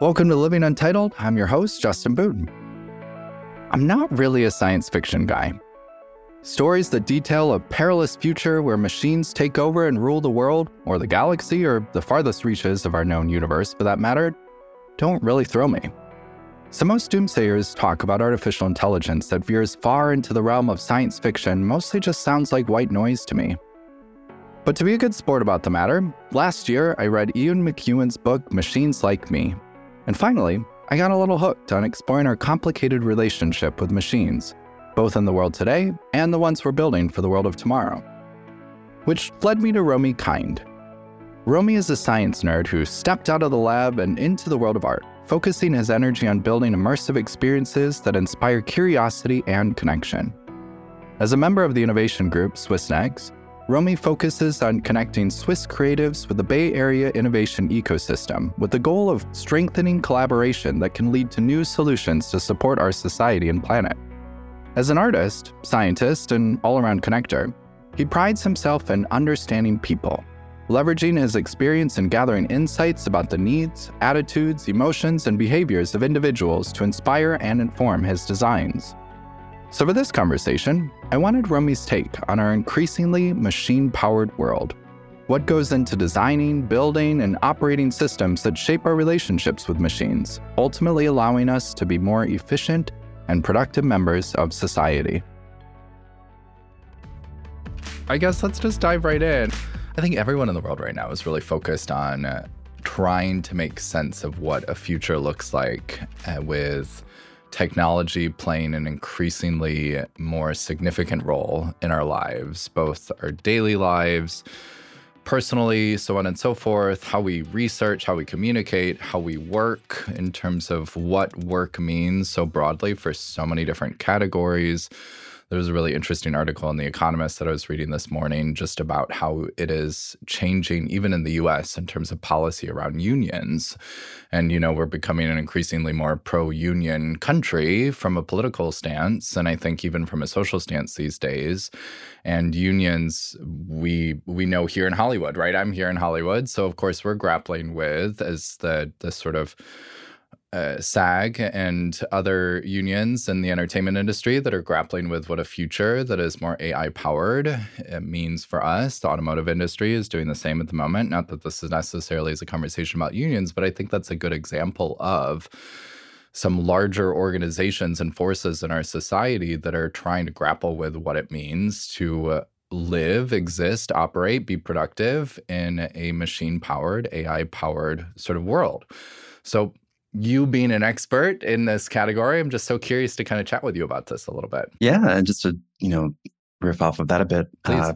Welcome to Living Untitled. I'm your host, Justin Boone. I'm not really a science fiction guy. Stories that detail a perilous future where machines take over and rule the world, or the galaxy, or the farthest reaches of our known universe for that matter, don't really thrill me. So, most doomsayers talk about artificial intelligence that veers far into the realm of science fiction mostly just sounds like white noise to me. But to be a good sport about the matter, last year I read Ian McEwan's book Machines Like Me, and finally, I got a little hooked on exploring our complicated relationship with machines, both in the world today and the ones we're building for the world of tomorrow. Which led me to Romie Kind. Romie is a science nerd who stepped out of the lab and into the world of art, focusing his energy on building immersive experiences that inspire curiosity and connection. As a member of the innovation group Swissnex, Romie focuses on connecting Swiss creatives with the Bay Area innovation ecosystem with the goal of strengthening collaboration that can lead to new solutions to support our society and planet. As an artist, scientist, and all around connector, he prides himself in understanding people, leveraging his experience in gathering insights about the needs, attitudes, emotions, and behaviors of individuals to inspire and inform his designs. So, for this conversation, I wanted Romie's take on our increasingly machine powered world. What goes into designing, building, and operating systems that shape our relationships with machines, ultimately allowing us to be more efficient and productive members of society? I guess let's just dive right in. I think everyone in the world right now is really focused on uh, trying to make sense of what a future looks like uh, with technology playing an increasingly more significant role in our lives, both our daily lives, personally, so on and so forth, how we research, how we communicate, how we work in terms of what work means so broadly for so many different categories. There was a really interesting article in The Economist that I was reading this morning just about how it is changing, even in the US, in terms of policy around unions. And, you know, we're becoming an increasingly more pro union country from a political stance. And I think even from a social stance these days. And unions, we we know here in Hollywood, right? I'm here in Hollywood. So of course we're grappling with as the the sort of uh, SAG and other unions in the entertainment industry that are grappling with what a future that is more AI powered means for us. The automotive industry is doing the same at the moment. Not that this is necessarily is a conversation about unions, but I think that's a good example of some larger organizations and forces in our society that are trying to grapple with what it means to uh, live, exist, operate, be productive in a machine powered, AI powered sort of world. So you being an expert in this category, I'm just so curious to kind of chat with you about this a little bit. Yeah, and just to you know riff off of that a bit, uh,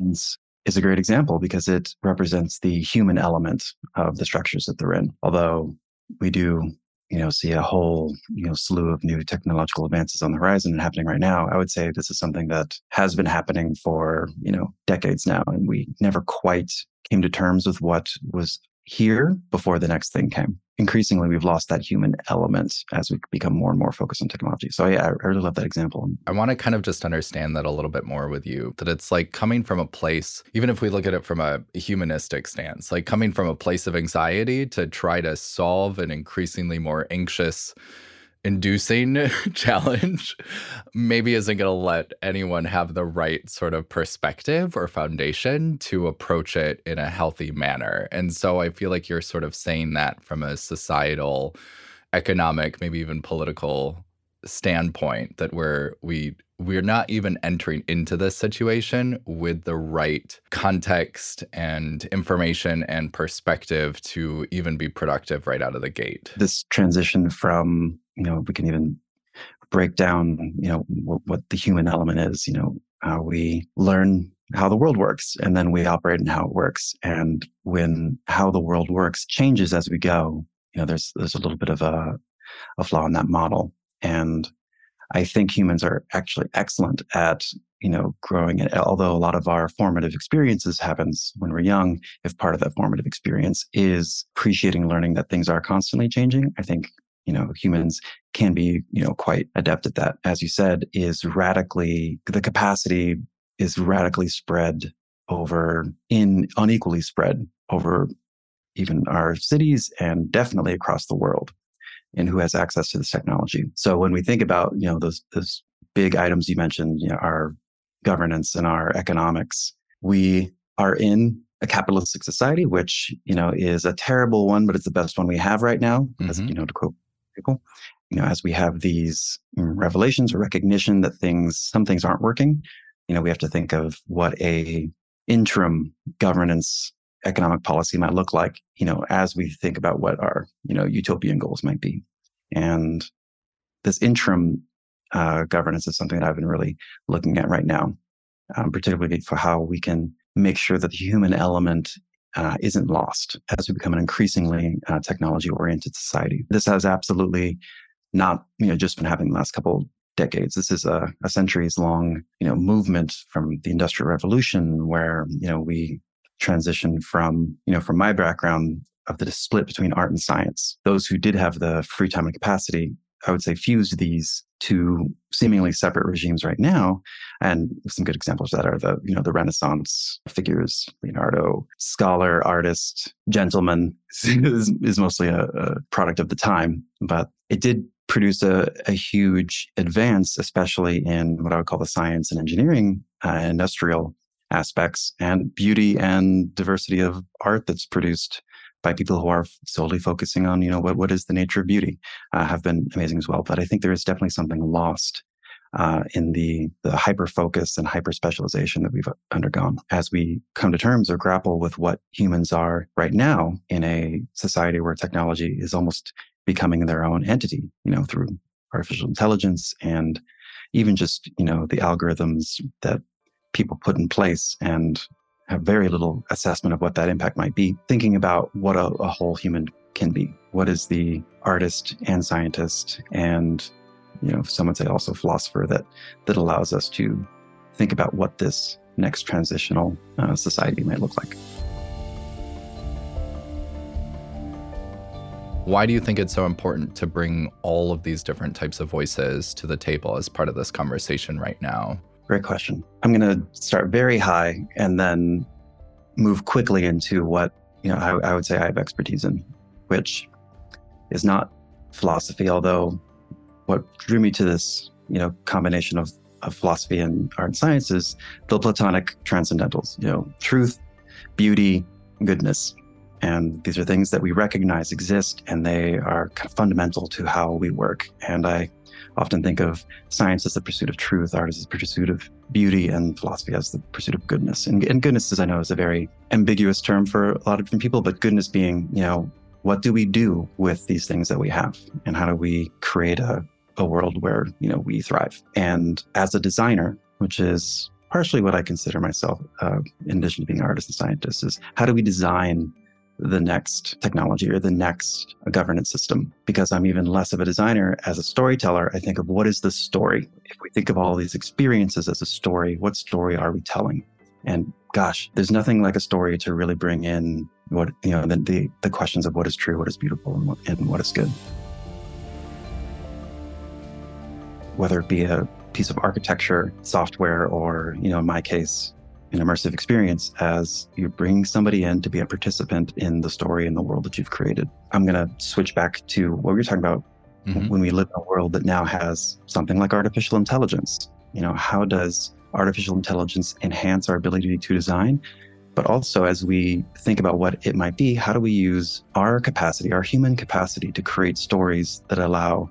is a great example because it represents the human element of the structures that they're in. Although we do you know see a whole you know slew of new technological advances on the horizon and happening right now i would say this is something that has been happening for you know decades now and we never quite came to terms with what was here before the next thing came. Increasingly, we've lost that human element as we become more and more focused on technology. So, yeah, I really love that example. I want to kind of just understand that a little bit more with you that it's like coming from a place, even if we look at it from a humanistic stance, like coming from a place of anxiety to try to solve an increasingly more anxious inducing challenge maybe isn't going to let anyone have the right sort of perspective or foundation to approach it in a healthy manner. And so I feel like you're sort of saying that from a societal, economic, maybe even political standpoint that we're we we're not even entering into this situation with the right context and information and perspective to even be productive right out of the gate. This transition from, you know, we can even break down, you know, what, what the human element is, you know, how we learn how the world works and then we operate in how it works. And when how the world works changes as we go, you know, there's there's a little bit of a, a flaw in that model. And I think humans are actually excellent at, you know, growing it. Although a lot of our formative experiences happens when we're young, if part of that formative experience is appreciating learning that things are constantly changing, I think, you know, humans can be, you know, quite adept at that. As you said, is radically, the capacity is radically spread over in unequally spread over even our cities and definitely across the world and who has access to this technology. So when we think about, you know, those those big items you mentioned, you know, our governance and our economics, we are in a capitalistic society, which, you know, is a terrible one, but it's the best one we have right now, mm-hmm. as you know, to quote people. You know, as we have these revelations or recognition that things, some things aren't working, you know, we have to think of what a interim governance economic policy might look like, you know, as we think about what our, you know, utopian goals might be. And this interim uh, governance is something that I've been really looking at right now, um, particularly for how we can make sure that the human element uh, isn't lost as we become an increasingly uh, technology oriented society. This has absolutely not, you know, just been happening the last couple decades. This is a, a centuries long, you know, movement from the industrial revolution where, you know, we transitioned from, you know, from my background of the split between art and science. Those who did have the free time and capacity, I would say, fused these two seemingly separate regimes right now. And some good examples of that are the, you know, the Renaissance figures, Leonardo, scholar, artist, gentleman is, is mostly a, a product of the time, but it did produce a, a, huge advance, especially in what I would call the science and engineering uh, industrial aspects and beauty and diversity of art that's produced by people who are solely focusing on, you know, what, what is the nature of beauty uh, have been amazing as well. But I think there is definitely something lost uh, in the, the hyper focus and hyper specialization that we've undergone as we come to terms or grapple with what humans are right now in a society where technology is almost becoming their own entity, you know, through artificial intelligence and even just, you know, the algorithms that people put in place and have very little assessment of what that impact might be, thinking about what a, a whole human can be. What is the artist and scientist and you know some would say also philosopher that that allows us to think about what this next transitional uh, society might look like. Why do you think it's so important to bring all of these different types of voices to the table as part of this conversation right now? Great question. I'm going to start very high and then move quickly into what you know I, I would say I have expertise in, which is not philosophy. Although what drew me to this you know combination of, of philosophy and art and science is the Platonic transcendentals. You know, truth, beauty, goodness. And these are things that we recognize exist and they are kind of fundamental to how we work. And I often think of science as the pursuit of truth, art as the pursuit of beauty, and philosophy as the pursuit of goodness. And, and goodness, as I know, is a very ambiguous term for a lot of different people, but goodness being, you know, what do we do with these things that we have? And how do we create a, a world where, you know, we thrive? And as a designer, which is partially what I consider myself, uh, in addition to being an artist and scientist, is how do we design the next technology or the next governance system because I'm even less of a designer. As a storyteller, I think of what is the story? If we think of all these experiences as a story, what story are we telling? And gosh, there's nothing like a story to really bring in what, you know, the, the, the questions of what is true, what is beautiful, and what, and what is good. Whether it be a piece of architecture, software, or, you know, in my case, an immersive experience as you bring somebody in to be a participant in the story and the world that you've created. I'm going to switch back to what we were talking about mm-hmm. when we live in a world that now has something like artificial intelligence. You know, how does artificial intelligence enhance our ability to design? But also, as we think about what it might be, how do we use our capacity, our human capacity to create stories that allow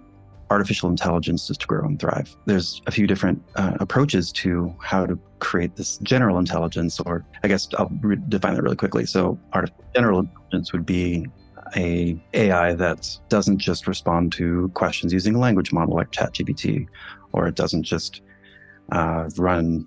artificial intelligence is to grow and thrive. There's a few different uh, approaches to how to create this general intelligence, or I guess I'll re- define that really quickly. So, artificial general intelligence would be a AI that doesn't just respond to questions using a language model like ChatGPT, or it doesn't just uh, run,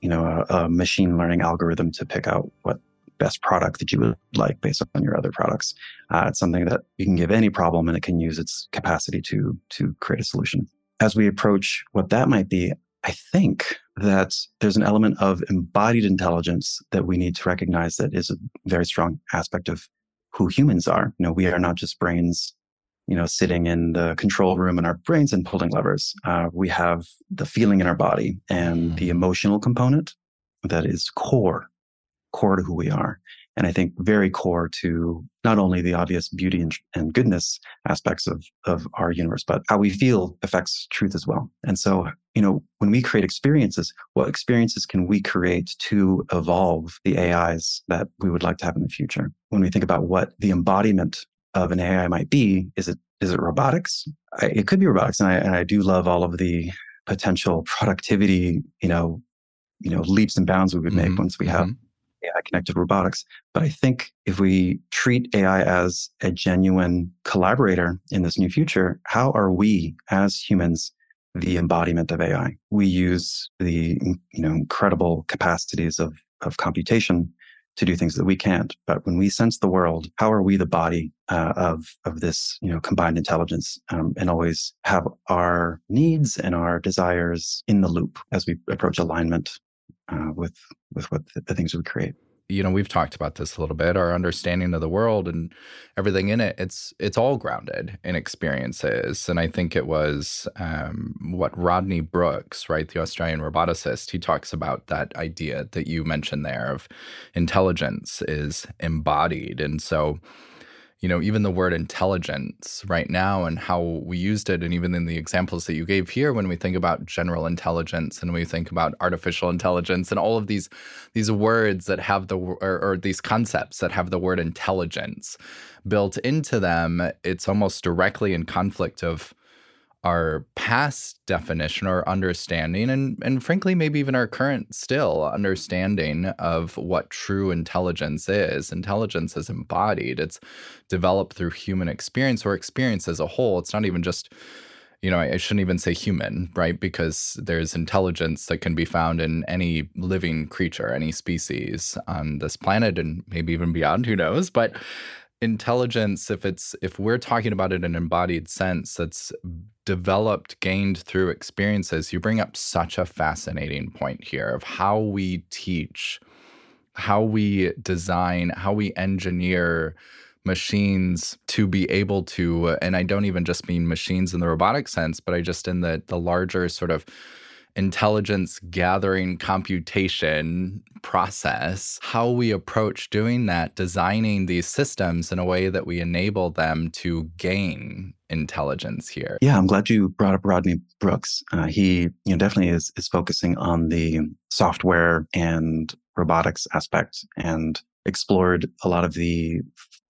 you know, a, a machine learning algorithm to pick out what best product that you would like based on your other products. Uh, it's something that you can give any problem and it can use its capacity to to create a solution. As we approach what that might be, I think that there's an element of embodied intelligence that we need to recognize that is a very strong aspect of who humans are. You know, we are not just brains, you know, sitting in the control room in our brains and pulling levers. Uh, we have the feeling in our body and the mm. emotional component that is core core to who we are. And I think very core to not only the obvious beauty and, and goodness aspects of, of our universe, but how we feel affects truth as well. And so, you know, when we create experiences, what experiences can we create to evolve the AIs that we would like to have in the future? When we think about what the embodiment of an AI might be, is it is it robotics? I, it could be robotics, and I, and I do love all of the potential productivity, you know, you know, leaps and bounds we would make mm-hmm. once we have mm-hmm. AI connected robotics. But I think if we treat AI as a genuine collaborator in this new future, how are we as humans the embodiment of AI? We use the you know incredible capacities of of computation to do things that we can't. But when we sense the world, how are we the body uh, of of this you know combined intelligence, um, and always have our needs and our desires in the loop as we approach alignment uh, with with what the, the things we create. You know we've talked about this a little bit our understanding of the world and everything in it it's it's all grounded in experiences and i think it was um, what rodney brooks right the australian roboticist he talks about that idea that you mentioned there of intelligence is embodied and so you know, even the word intelligence right now and how we used it, and even in the examples that you gave here, when we think about general intelligence and we think about artificial intelligence and all of these these words that have the or, or these concepts that have the word intelligence built into them, it's almost directly in conflict of our past definition or understanding and and frankly maybe even our current still understanding of what true intelligence is. Intelligence is embodied. It's developed through human experience or experience as a whole. It's not even just you know I, shouldn't even say human right? Because there's intelligence that can be found in any living creature any species on this planet and maybe even beyond who knows? But intelligence if it's if we're talking about it in an embodied sense that's developed gained through experiences you bring up such a fascinating point here of how we teach how we design how we engineer machines to be able to and i don't even just mean machines in the robotic sense but i just in the the larger sort of intelligence gathering computation process, how we approach doing that, designing these systems in a way that we enable them to gain intelligence here. Yeah, I'm glad you brought up Rodney Brooks. Uh, he, you know, definitely is is focusing on the software and robotics aspect and explored a lot of the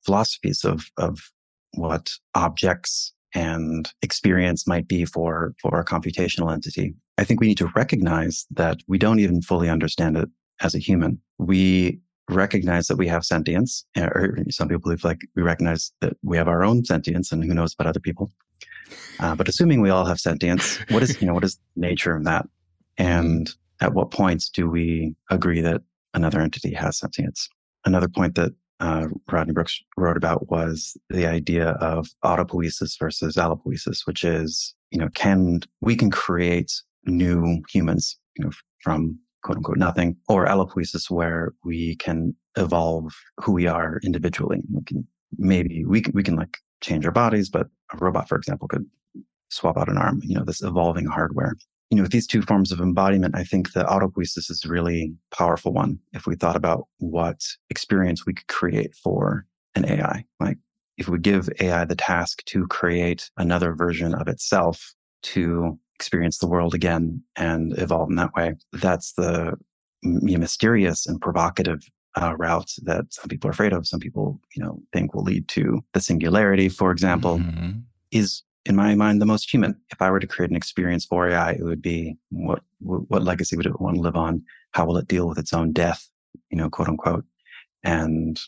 philosophies of of what objects and experience might be for for a computational entity. I think we need to recognize that we don't even fully understand it as a human. We recognize that we have sentience, eh, or some people believe like we recognize that we have our own sentience, and who knows about other people. Uh, but assuming we all have sentience, what is you know what is nature of that, and at what points do we agree that another entity has sentience? Another point that uh, Rodney Brooks wrote about was the idea of autopoiesis versus allopoiesis, which is, you know, can we can create new humans, you know, from quote unquote nothing, or allopoiesis where we can evolve who we are individually. We can maybe we can we can like change our bodies, but a robot, for example, could swap out an arm. You know, this evolving hardware you know, with these two forms of embodiment, I think the autopoiesis is a really powerful one. If we thought about what experience we could create for an AI, like if we give AI the task to create another version of itself to experience the world again and evolve in that way, that's the mysterious and provocative uh, route that some people are afraid of. Some people, you know, think will lead to the singularity, for example, mm-hmm. is in my mind, the most human. If I were to create an experience for AI, it would be what what legacy would it want to live on? How will it deal with its own death? You know, quote unquote, and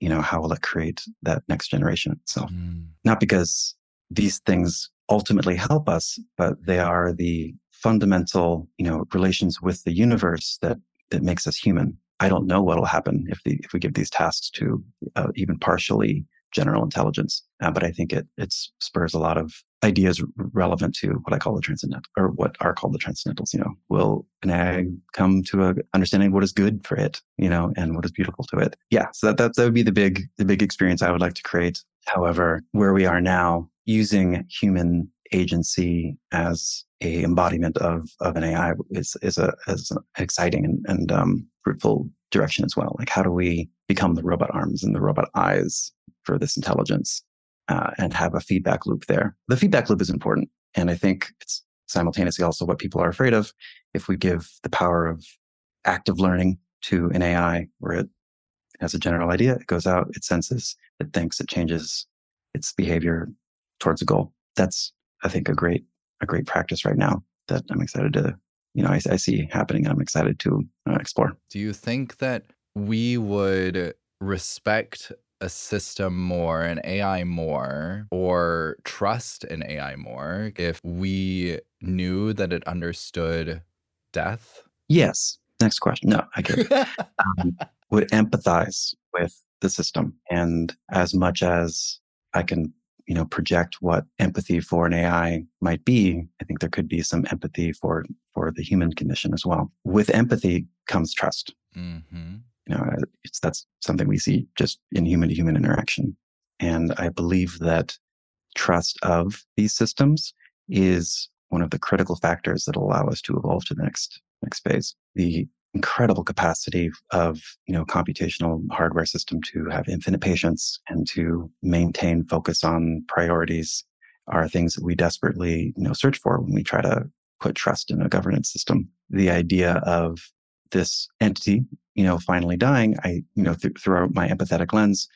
you know, how will it create that next generation itself? Mm. Not because these things ultimately help us, but they are the fundamental, you know, relations with the universe that that makes us human. I don't know what will happen if the if we give these tasks to uh, even partially general intelligence. Uh, but I think it it spurs a lot of ideas relevant to what I call the transcendental, or what are called the transcendentals. You know, will an AI come to a understanding what is good for it, you know, and what is beautiful to it? Yeah, so that that, that would be the big the big experience I would like to create. However, where we are now, using human agency as a embodiment of of an AI is is a is an exciting and, and um, fruitful direction as well. Like how do we become the robot arms and the robot eyes for this intelligence uh, and have a feedback loop there. The feedback loop is important. And I think it's simultaneously also what people are afraid of. If we give the power of active learning to an AI where it has a general idea, it goes out, it senses, it thinks, it changes its behavior towards a goal. That's, I think, a great, a great practice right now that I'm excited to, you know, I, I see happening. I'm excited to uh, explore. Do you think that we would respect a system more, an AI more, or trust an AI more if we knew that it understood death? Yes. Next question. No, I get um, would empathize with the system. And as much as I can, you know, project what empathy for an AI might be, I think there could be some empathy for for the human condition as well. With empathy comes trust. Mm-hmm. You know, uh, it's that's something we see just in human to human interaction. And I believe that trust of these systems is one of the critical factors that allow us to evolve to the next next phase. The incredible capacity of you know computational hardware system to have infinite patience and to maintain focus on priorities are things that we desperately you know search for when we try to put trust in a governance system the idea of this entity you know finally dying i you know th- through my empathetic lens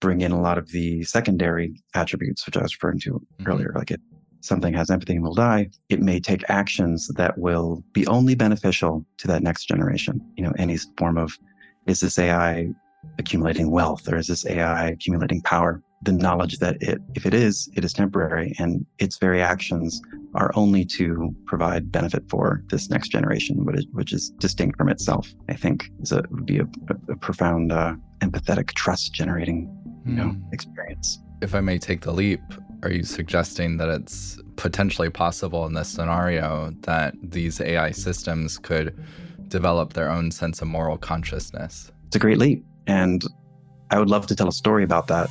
bring in a lot of the secondary attributes which i was referring to mm-hmm. earlier like it something has empathy and will die, it may take actions that will be only beneficial to that next generation. You know, any form of is this AI accumulating wealth or is this AI accumulating power? The knowledge that it, if it is, it is temporary and its very actions are only to provide benefit for this next generation, which is, which is distinct from itself. I think is a, would be a, a profound, uh, empathetic, trust generating, you know, hmm. experience. If I may take the leap, are you suggesting that it's potentially possible in this scenario that these AI systems could develop their own sense of moral consciousness? It's a great leap. And I would love to tell a story about that.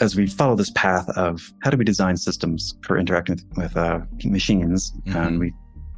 As we follow this path of how do we design systems for interacting with, with uh, machines, mm-hmm. and we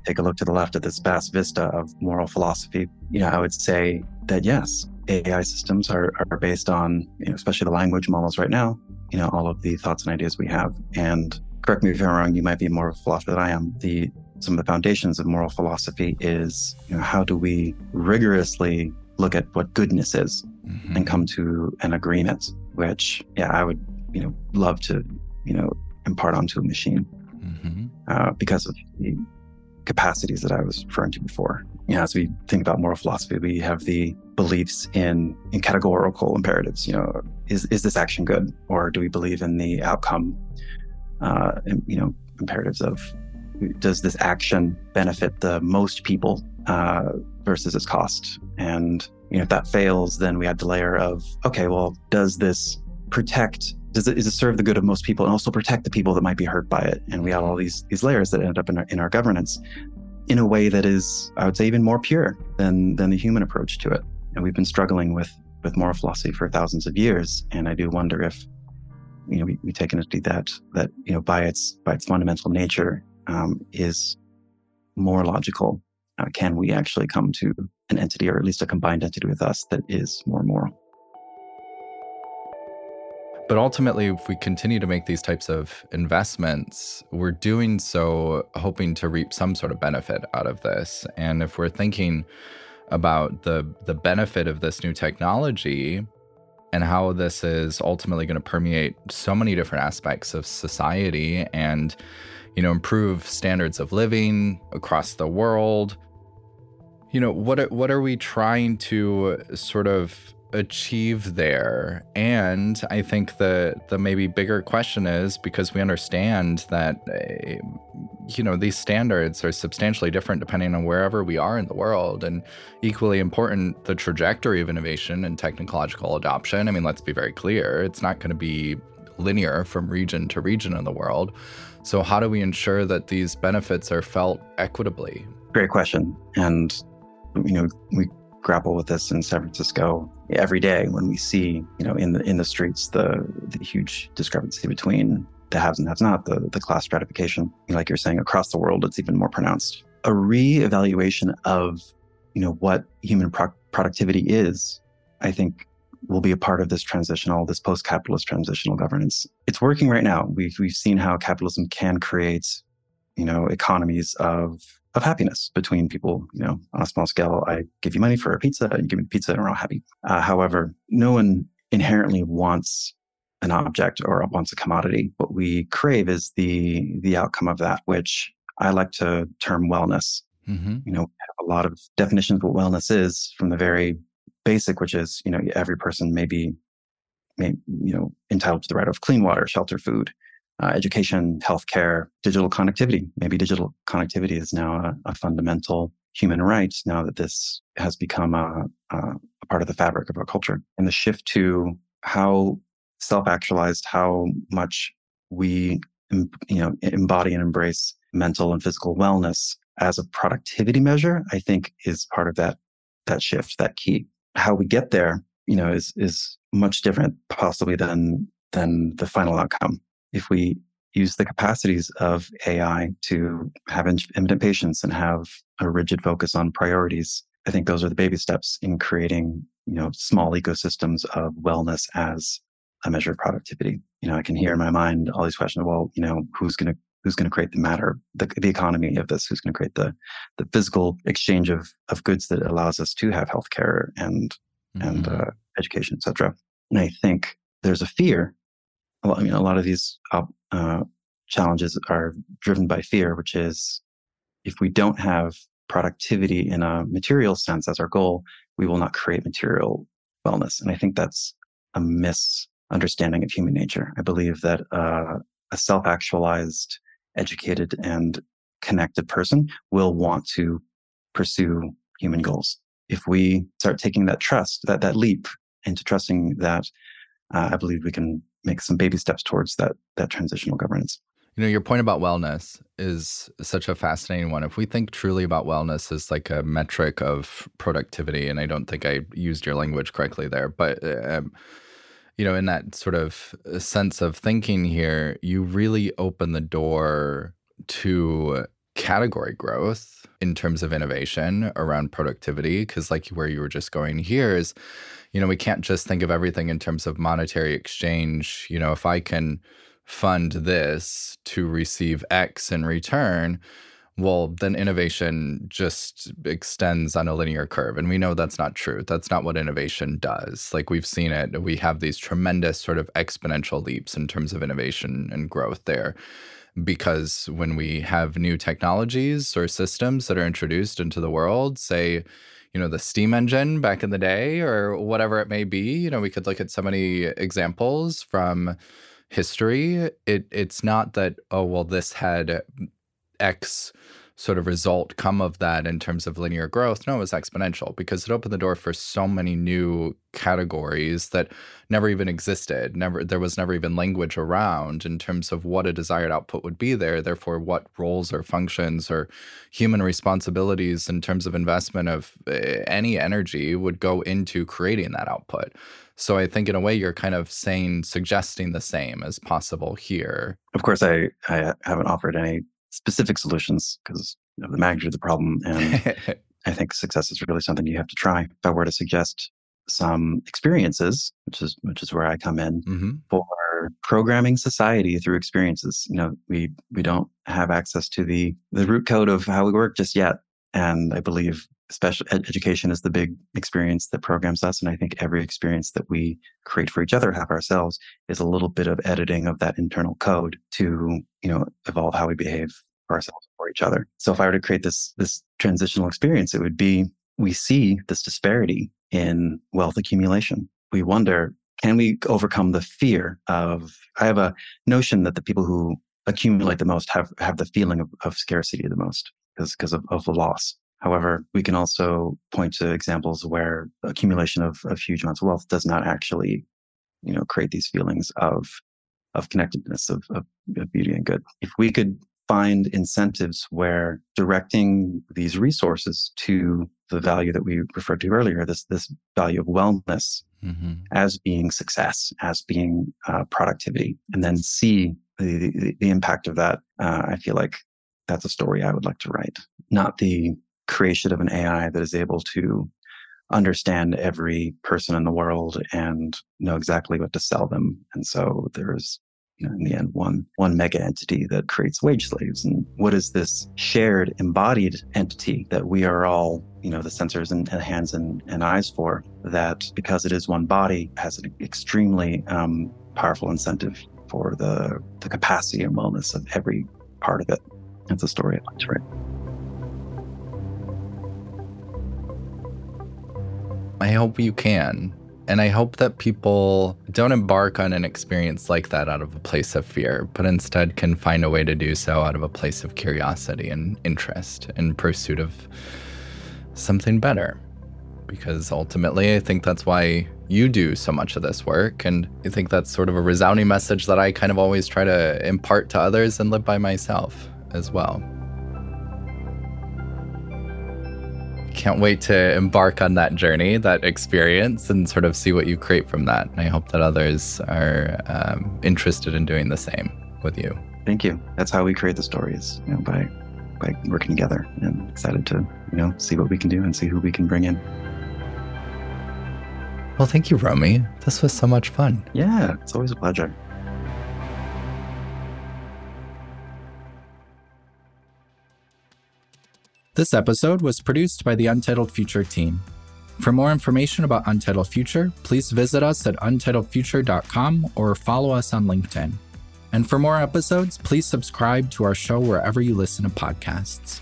take a look to the left at this vast vista of moral philosophy, you know, I would say that yes, AI systems are, are based on, you know, especially the language models right now, you know, all of the thoughts and ideas we have. And correct me if I'm wrong, you might be more of a philosopher than I am. The some of the foundations of moral philosophy is, you know, how do we rigorously look at what goodness is mm-hmm. and come to an agreement, which, yeah, I would, you know, love to, you know, impart onto a machine mm-hmm. uh, because of the capacities that I was referring to before. You know, as we think about moral philosophy, we have the beliefs in, in categorical imperatives. You know, is, is this action good? Or do we believe in the outcome, uh, you know, imperatives of does this action benefit the most people uh, versus its cost? And, you know, if that fails, then we add the layer of, okay, well, does this protect does it, it serve the good of most people and also protect the people that might be hurt by it? And we have all these these layers that end up in our, in our governance in a way that is, I would say, even more pure than than the human approach to it. And we've been struggling with with moral philosophy for thousands of years. And I do wonder if, you know, we, we take entity that that you know by its by its fundamental nature um, is more logical. Uh, can we actually come to an entity, or at least a combined entity with us, that is more moral? But ultimately, if we continue to make these types of investments, we're doing so hoping to reap some sort of benefit out of this. And if we're thinking about the the benefit of this new technology and how this is ultimately going to permeate so many different aspects of society and you know improve standards of living across the world you know what are, what are we trying to sort of achieve there? And I think the the maybe bigger question is because we understand that uh, you know these standards are substantially different depending on wherever we are in the world, and equally important the trajectory of innovation and technological adoption. I mean, let's be very clear; it's not going to be linear from region to region in the world. So, how do we ensure that these benefits are felt equitably? Great question. And, you know, we grapple with this in San Francisco every day when we see, you know, in the in the streets the the huge discrepancy between the haves and haves not, the the class stratification. Like you're saying, across the world, it's even more pronounced. A re-evaluation of you know what human pro- productivity is, I think will be a part of this transitional, this post-capitalist transitional governance. It's working right now. We've we've seen how capitalism can create, you know, economies of of happiness between people. You know, on a small scale, I give you money for a pizza, and you give me pizza, and we're all happy. Uh, however, no one inherently wants an object or wants a commodity. What we crave is the the outcome of that, which I like to term wellness. Mm-hmm. You know, have a lot of definitions of what wellness is from the very basic, which is you know every person may be, may, you know, entitled to the right of clean water, shelter, food, uh, education, healthcare, digital connectivity. Maybe digital connectivity is now a, a fundamental human right now that this has become a, a, part of the fabric of our culture. And the shift to how self-actualized, how much we you know embody and embrace mental and physical wellness as a productivity measure, I think is part of that that shift, that key. How we get there, you know, is is much different possibly than than the final outcome. If we use the capacities of AI to have infinite patience and have a rigid focus on priorities, I think those are the baby steps in creating, you know, small ecosystems of wellness as a measure of productivity. You know, I can hear in my mind all these questions. Well, you know, who's going to who's going to create the matter, the, the economy of this? Who's going to create the the physical exchange of of goods that allows us to have healthcare and mm-hmm. and uh, education, etc. And I think there's a fear. I mean, a lot of these uh, challenges are driven by fear, which is if we don't have productivity in a material sense as our goal, we will not create material wellness. And I think that's a miss understanding of human nature. I believe that uh, a self actualized, educated, and connected person will want to pursue human goals. If we start taking that trust, that, that leap into trusting that, uh, I believe we can make some baby steps towards that, that transitional governance. You know, your point about wellness is such a fascinating one. If we think truly about wellness as like a metric of productivity, and I don't think I used your language correctly there, but um, you know, in that sort of uh, sense of thinking here, you really open the door to category growth in terms of innovation around productivity. Because, like where you were just going here, is, you know, we can't just think of everything in terms of monetary exchange. You know, if I can fund this to receive X in return, well, then innovation just extends on a linear curve. And we know that's not true. That's not what innovation does. Like we've seen it, we have these tremendous sort of exponential leaps in terms of innovation and growth there. Because when we have new technologies or systems that are introduced into the world, say, you know, the steam engine back in the day or whatever it may be, you know, we could look at so many examples from history. It it's not that, oh, well, this had X sort of result come of that in terms of linear growth? No, it was exponential because it opened the door for so many new categories that never even existed. Never there was never even language around in terms of what a desired output would be there. Therefore, what roles or functions or human responsibilities in terms of investment of eh, any energy would go into creating that output. So I think in a way you're kind of saying suggesting the same as possible here. Of course I I haven't offered any specific solutions because of the magnitude of the problem. And I think success is really something you have to try. If I were to suggest some experiences, which is which is where I come in mm-hmm. for programming society through experiences. You know, we we don't have access to the the root code of how we work just yet. And I believe special ed- education is the big experience that programs us. And I think every experience that we create for each other, have ourselves, is a little bit of editing of that internal code to, you know, evolve how we behave for ourselves or each other. So if I were to create this this transitional experience, it would be we see this disparity in wealth accumulation. We wonder, can we overcome the fear of I have a notion that the people who accumulate the most have have the feeling of, of scarcity the most because because of, of the loss. However, we can also point to examples where accumulation of, of huge amounts of wealth does not actually, you know, create these feelings of of connectedness, of, of, of beauty and good. If we could find incentives where directing these resources to the value that we referred to earlier, this this value of wellness mm-hmm. as being success, as being uh, productivity, and then see the, the, the impact of that. Uh, I feel like that's a story I would like to write, not the creation of an AI that is able to understand every person in the world and know exactly what to sell them. And so you know, in the end one one mega entity that creates wage slaves. And what is this shared embodied entity that we are all you know the sensors and, and hands and, and, eyes for that because it is one body has an extremely um, powerful incentive for the the capacity and wellness of every part of it? It's a story i'd like to write I hope you can. And I hope that people don't embark on an experience like that out of a place of fear, but instead can find a way to do so out of a place of curiosity and interest in pursuit of something better. Because ultimately, I think that's why you do so much of this work. And I think that's sort of a resounding message that I kind of always try to impart to others and live by myself as well. Can't wait to embark on that journey, that experience, and sort of see what you create from that. And I hope that others are um, interested in doing the same with you. Thank you. That's how we create the stories, you know, by by working together. And excited to you know see what we can do and see who we can bring in. Well, thank you, Romie. This was so much fun. Yeah, it's always a pleasure. This episode was produced by the Untitled Future team. For more information about Untitled Future, please visit us at untitledfuture.com or follow us on LinkedIn. And for more episodes, please subscribe to our show wherever you listen to podcasts.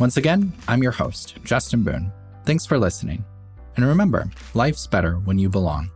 Once again, I'm your host, Justin Boone. Thanks for listening. And remember, life's better when you belong.